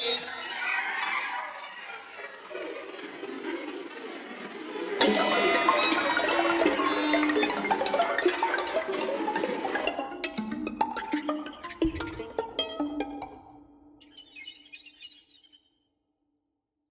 Yeah.